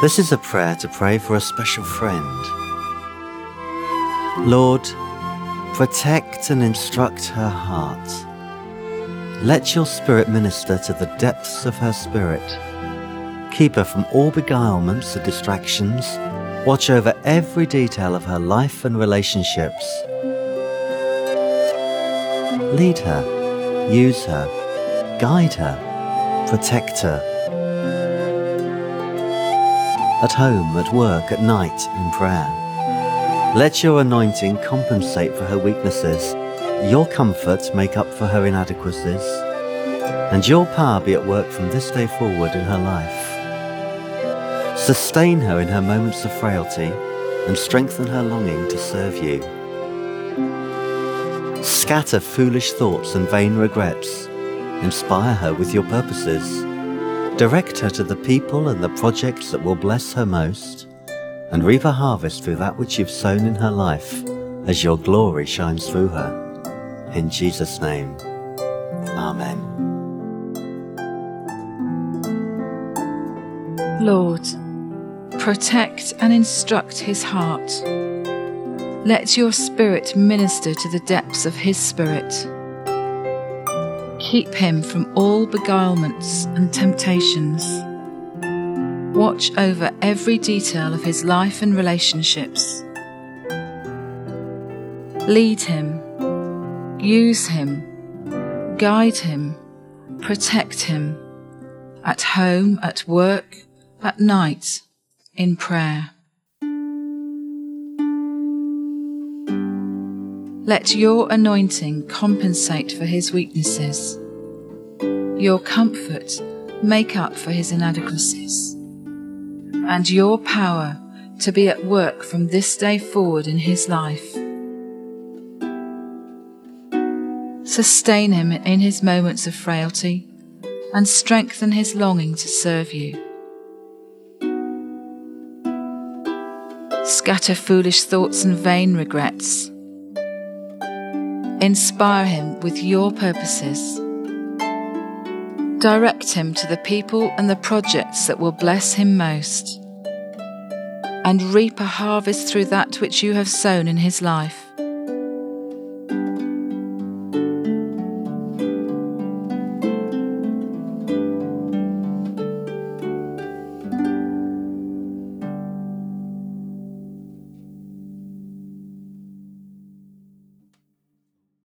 This is a prayer to pray for a special friend. Lord, protect and instruct her heart. Let your Spirit minister to the depths of her spirit. Keep her from all beguilements or distractions. Watch over every detail of her life and relationships. Lead her, use her, guide her, protect her. At home, at work, at night, in prayer. Let your anointing compensate for her weaknesses, your comfort make up for her inadequacies, and your power be at work from this day forward in her life. Sustain her in her moments of frailty and strengthen her longing to serve you. Scatter foolish thoughts and vain regrets. Inspire her with your purposes. Direct her to the people and the projects that will bless her most and reap a harvest through that which you've sown in her life as your glory shines through her. In Jesus' name, Amen. Lord, protect and instruct his heart. Let your spirit minister to the depths of his spirit. Keep him from all beguilements and temptations. Watch over every detail of his life and relationships. Lead him, use him, guide him, protect him, at home, at work, at night, in prayer. Let your anointing compensate for his weaknesses, your comfort make up for his inadequacies and your power to be at work from this day forward in his life. Sustain him in his moments of frailty and strengthen his longing to serve you. Scatter foolish thoughts and vain regrets. Inspire him with your purposes. Direct him to the people and the projects that will bless him most and reap a harvest through that which you have sown in his life.